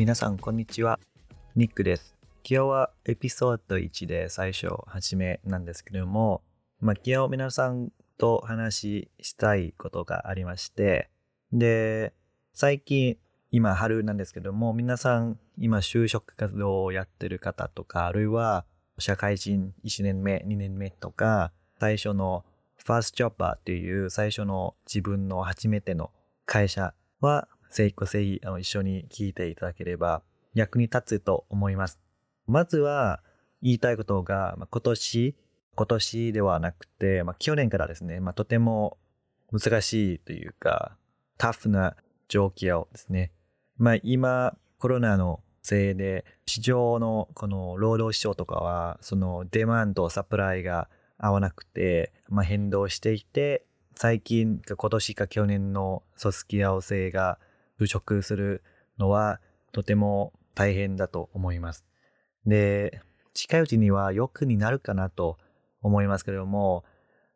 皆さん、こんにちは。ニックです。今日はエピソード1で最初、初めなんですけども、まあ、今日皆さんと話したいことがありまして、で、最近、今春なんですけども、皆さん、今就職活動をやってる方とか、あるいは社会人1年目、2年目とか、最初のファーストジョッバーっていう最初の自分の初めての会社は、成功ぜひあの一緒に聞いていただければ役に立つと思います。まずは言いたいことが、まあ、今年、今年ではなくて、まあ、去年からですね、まあ、とても難しいというか、タフな状況ですね。まあ今、コロナのせいで、市場のこの労働市場とかは、そのデマンド、サプライが合わなくて、まあ変動していて、最近今年か去年の組織合わせが不足するのはとても大変だと思います。で、近いうちには良くになるかなと思いますけれども、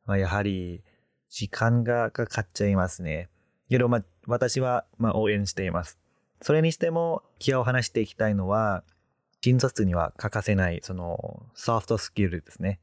まあ、やはり時間がかかっちゃいますね。けど、まあ、私は、まあ、応援しています。それにしても、今日話していきたいのは、新卒には欠かせない、その、ソフトスキルですね。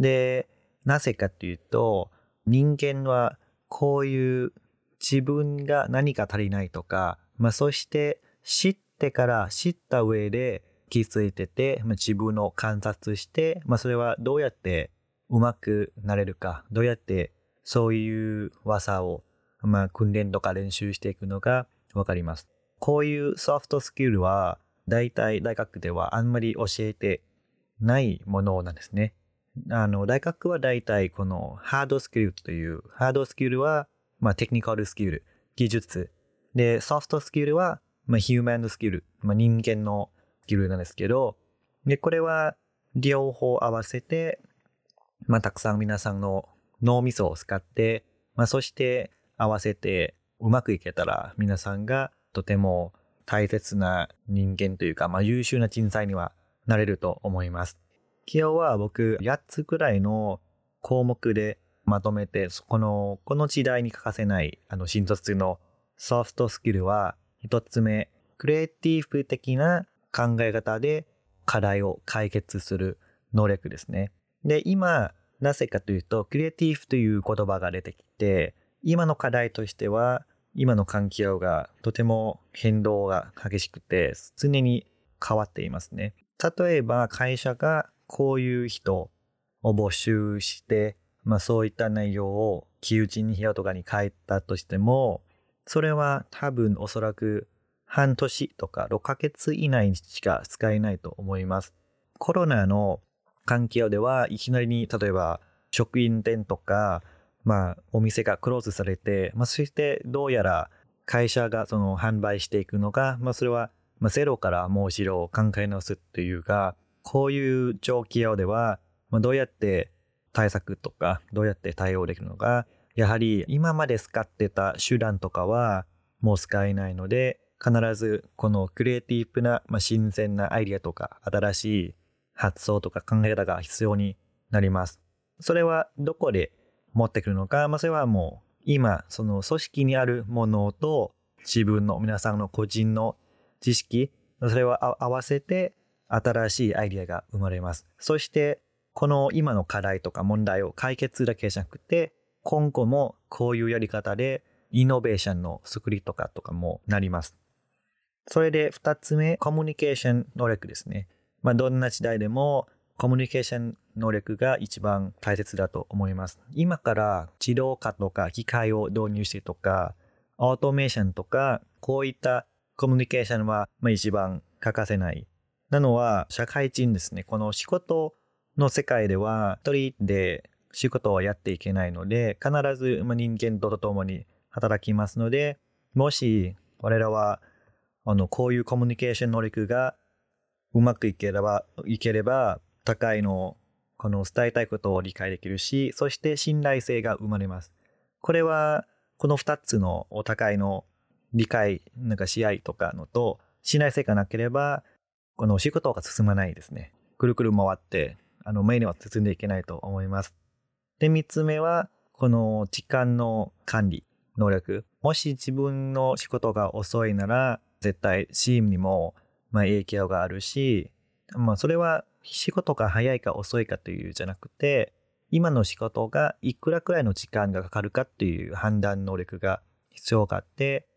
で、なぜかというと、人間はこういう自分が何か足りないとか、まあ、そして知ってから知った上で気づいてて、まあ、自分を観察して、まあ、それはどうやってうまくなれるか、どうやってそういう技を、まあ、訓練とか練習していくのがわかります。こういうソフトスキルは、大体大学ではあんまり教えてないものなんですね。あの、大学は大体このハードスキルという、ハードスキルは、まあ、テクニカルスキル、技術。で、ソフトスキルは、まあ、ヒューマンスキル、まあ、人間のスキルなんですけど、で、これは両方合わせて、まあ、たくさん皆さんの脳みそを使って、まあ、そして合わせてうまくいけたら皆さんがとても大切な人間というか、まあ、優秀な人材にはなれると思います。今日は僕8つくらいの項目でまとめて、この、この時代に欠かせない、あの、新卒のソフトスキルは、一つ目、クリエイティブ的な考え方で課題を解決する能力ですね。で、今、なぜかというと、クリエイティブという言葉が出てきて、今の課題としては、今の環境がとても変動が激しくて、常に変わっていますね。例えば、会社がこういう人を募集して、まあそういった内容を求人費用とかに書いたとしても、それは多分おそらく半年とか6ヶ月以内にしか使えないと思います。コロナの環境ではいきなりに例えば食品店とか、まあお店がクローズされて、まあそしてどうやら会社がその販売していくのが、まあそれはまあゼロからもう一度考え直すというか、こういう状況では、まあ、どうやって対策とかどうやって対応できるのか、やはり今まで使ってた手段とかはもう使えないので、必ずこのクリエイティブな、まあ、新鮮なアイディアとか新しい発想とか考え方が必要になります。それはどこで持ってくるのか、まあ、それはもう今その組織にあるものと自分の皆さんの個人の知識、それを合わせて新しいアイディアが生まれます。そしてこの今の課題とか問題を解決だけじゃなくて、今後もこういうやり方でイノベーションの作りとかとかもなります。それで二つ目、コミュニケーション能力ですね。まあどんな時代でもコミュニケーション能力が一番大切だと思います。今から自動化とか機械を導入してとか、オートメーションとか、こういったコミュニケーションはまあ一番欠かせない。なのは社会人ですね。この仕事の世界では一人で仕事をやっていけないので、必ず人間と共に働きますので、もし我らはあのこういうコミュニケーション能力がうまくいければ、いければ、高いの、この伝えたいことを理解できるし、そして信頼性が生まれます。これは、この二つのお互いの理解、なんか試合とかのと、信頼性がなければ、この仕事が進まないですね。くるくる回って、あの、前には進んでいけないと思います。で、三つ目は、この時間の管理能力。もし自分の仕事が遅いなら、絶対チームにもま、影響があるし、まあ、それは仕事が早いか遅いかというじゃなくて、今の仕事がいくらくらいの時間がかかるかっていう判断能力が必要があって、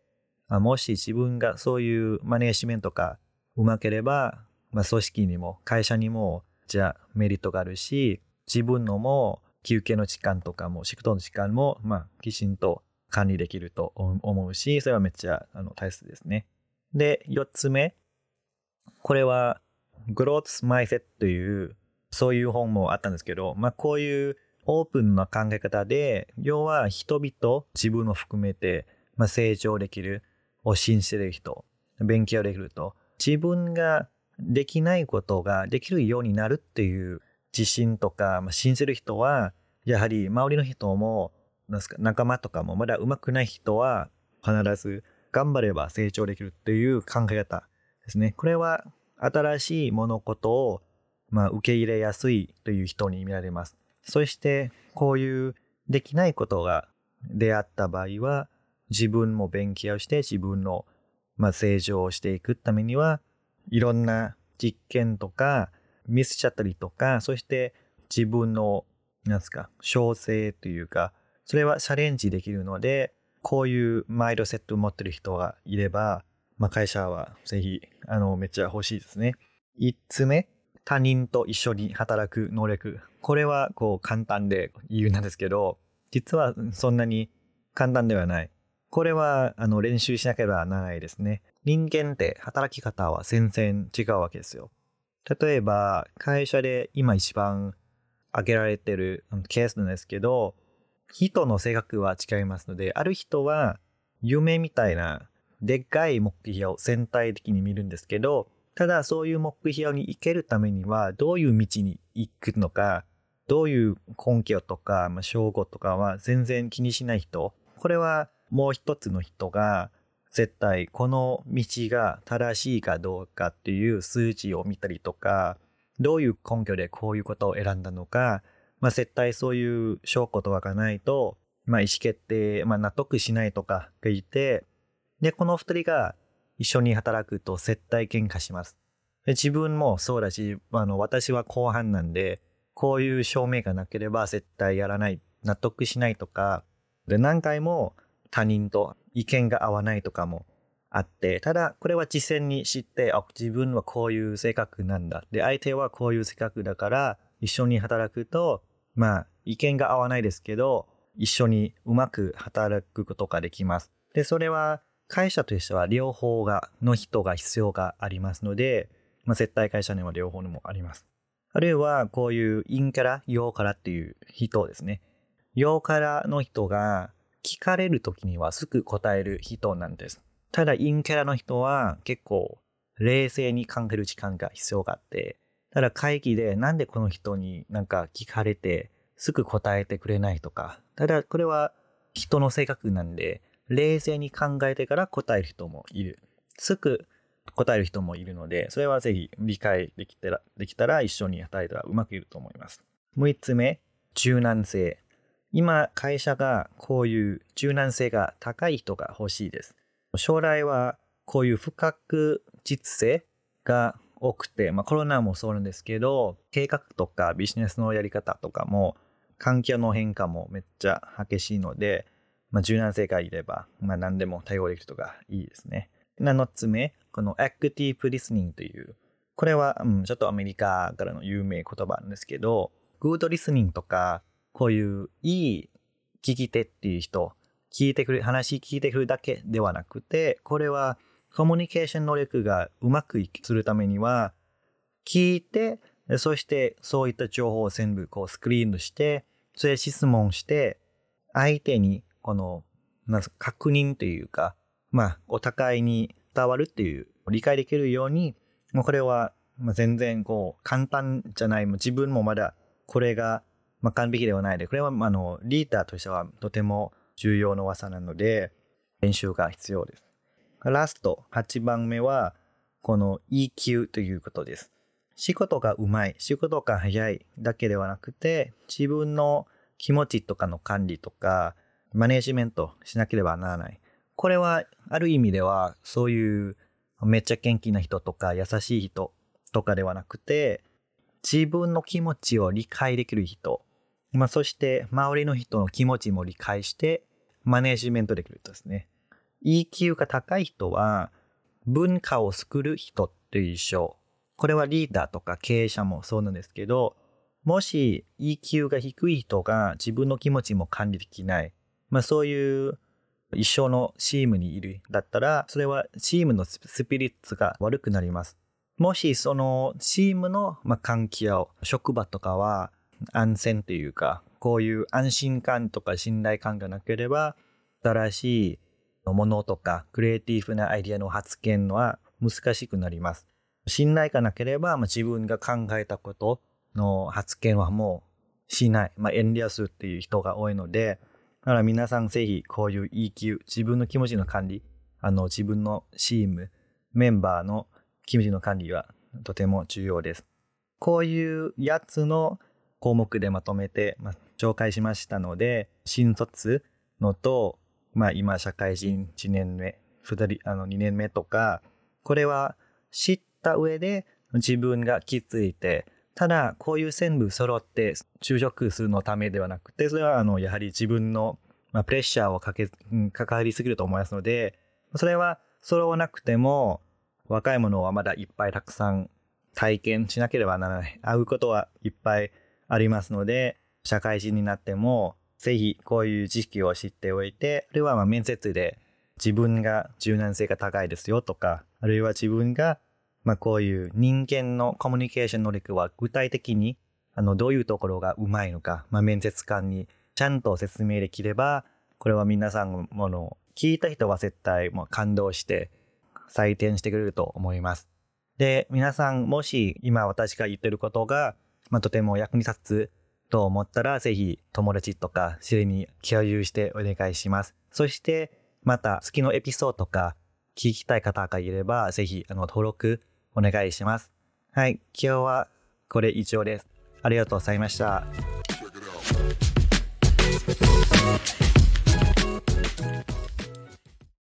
もし自分がそういうマネージメントがうまければ、まあ、組織にも会社にもじゃメリットがあるし、自分のも休憩の時間とかも仕事の時間も、まあ、きちんと管理できると思うし、それはめっちゃあの大切ですね。で、四つ目。これは、グロースマイセットという、そういう本もあったんですけど、まあ、こういうオープンな考え方で、要は人々、自分を含めて、まあ、成長できる、を信じてる人、勉強できると、自分ができないことができるようになるっていう自信とか、まあ、信じる人は、やはり周りの人も、なんすか仲間とかもまだ上手くない人は、必ず頑張れば成長できるっていう考え方ですね。これは新しい物事を、まあ、受け入れやすいという人に見られます。そして、こういうできないことが出会った場合は、自分も勉強して自分の、まあ、成長をしていくためには、いろんな実験とか、ミスしちゃったりとか、そして自分の、なんですか、調整というか、それはチャレンジできるので、こういうマインドセットを持ってる人がいれば、まあ、会社はぜひ、あの、めっちゃ欲しいですね。一つ目、他人と一緒に働く能力。これは、こう、簡単で言うんですけど、実はそんなに簡単ではない。これは、あの、練習しなければならないですね。人間って働き方は全然違うわけですよ。例えば、会社で今一番挙げられてるケースなんですけど、人の性格は違いますので、ある人は夢みたいなでっかい目標を全体的に見るんですけど、ただそういう目標に行けるためにはどういう道に行くのか、どういう根拠とか、まあ、証拠とかは全然気にしない人。これはもう一つの人が絶対この道が正しいかどうかっていう数値を見たりとか、どういう根拠でこういうことを選んだのか、まあ絶対そういう証拠とかがないと、まあ意思決定、まあ納得しないとかがいて、で、この二人が一緒に働くと絶対喧嘩します。自分もそうだし、あの、私は後半なんで、こういう証明がなければ絶対やらない、納得しないとか、で、何回も他人と意見が合わないとかもあって、ただ、これは実践に知って、あ、自分はこういう性格なんだ。で、相手はこういう性格だから、一緒に働くと、まあ、意見が合わないですけど、一緒にうまく働くことができます。で、それは会社としては両方が、の人が必要がありますので、まあ、絶対会社には両方にもあります。あるいは、こういう陰キャラ、陽キャラっていう人ですね。陽キャラの人が聞かれるときにはすぐ答える人なんです。ただ、陰キャラの人は結構冷静に考える時間が必要があって、ただ会議でなんでこの人になんか聞かれてすぐ答えてくれないとか、ただこれは人の性格なんで、冷静に考えてから答える人もいる。すぐ答える人もいるので、それはぜひ理解できたら、できたら一緒に働いたらうまくいると思います。6つ目、柔軟性。今、会社がこういう柔軟性が高い人が欲しいです。将来はこういう不確実性が多くて、まあコロナもそうなんですけど、計画とかビジネスのやり方とかも、環境の変化もめっちゃ激しいので、まあ柔軟性がいれば、まあ何でも対応できるとかいいですね。7つ目、この Active Listening という、これは、うん、ちょっとアメリカからの有名言葉なんですけど、Good Listening とかこういういい聞き手っていう人、聞いてくる、話聞いてくるだけではなくて、これはコミュニケーション能力がうまくするためには、聞いて、そしてそういった情報を全部こうスクリーンして、それ質問して、相手にこの、なん確認というか、まあ、お互いに伝わるっていう、理解できるように、もうこれは、全然こう、簡単じゃない、自分もまだこれがまあ、完璧ではないで、これは、あの、リーダーとしてはとても重要な技なので、練習が必要です。ラスト、8番目は、この EQ ということです。仕事がうまい、仕事が早いだけではなくて、自分の気持ちとかの管理とか、マネジメントしなければならない。これは、ある意味では、そういうめっちゃ元気な人とか優しい人とかではなくて、自分の気持ちを理解できる人、まあ、そして周りの人の気持ちも理解してマネジメントできる人ですね。EQ が高い人は文化を作る人っていう印象。これはリーダーとか経営者もそうなんですけど、もし EQ が低い人が自分の気持ちも管理できない。まあそういう一緒のチームにいるだったら、それはチームのスピリッツが悪くなります。もしそのチームの、関係を、職場とかは安全というか、こういう安心感とか信頼感がなければ、新しいものとかクリエイティブなアイディアの発見は難しくなります。信頼がなければ、まあ、自分が考えたことの発見はもうしない。まあ、遠慮するっていう人が多いので、だから皆さんぜひこういう EQ、自分の気持ちの管理、あの自分のチーム、メンバーの気持ちの管理はとても重要です。こういうやつの項目でまとめて、まあ、紹介しましたので、新卒のと、まあ今社会人1年目、2人、あの2年目とか、これは知った上で自分が気づいて、ただ、こういう全部揃って就職するのためではなくて、それはあのやはり自分の、まあ、プレッシャーをかけ、かかりすぎると思いますので、それは揃わなくても、若い者はまだいっぱいたくさん体験しなければならない。会うことはいっぱいありますので、社会人になっても、ぜひこういう知識を知っておいて、あるいはまあ面接で自分が柔軟性が高いですよとか、あるいは自分がまあこういう人間のコミュニケーション能力は具体的にあのどういうところがうまいのか、まあ、面接官にちゃんと説明できれば、これは皆さんもの聞いた人は絶対もう感動して採点してくれると思います。で、皆さんもし今私が言ってることが、まあ、とても役に立つと思ったら、ぜひ友達とか知りに共有してお願いします。そして、また好きのエピソードとか聞きたい方がいれば、ぜひあの登録お願いします。はい、今日はこれ以上です。ありがとうございました。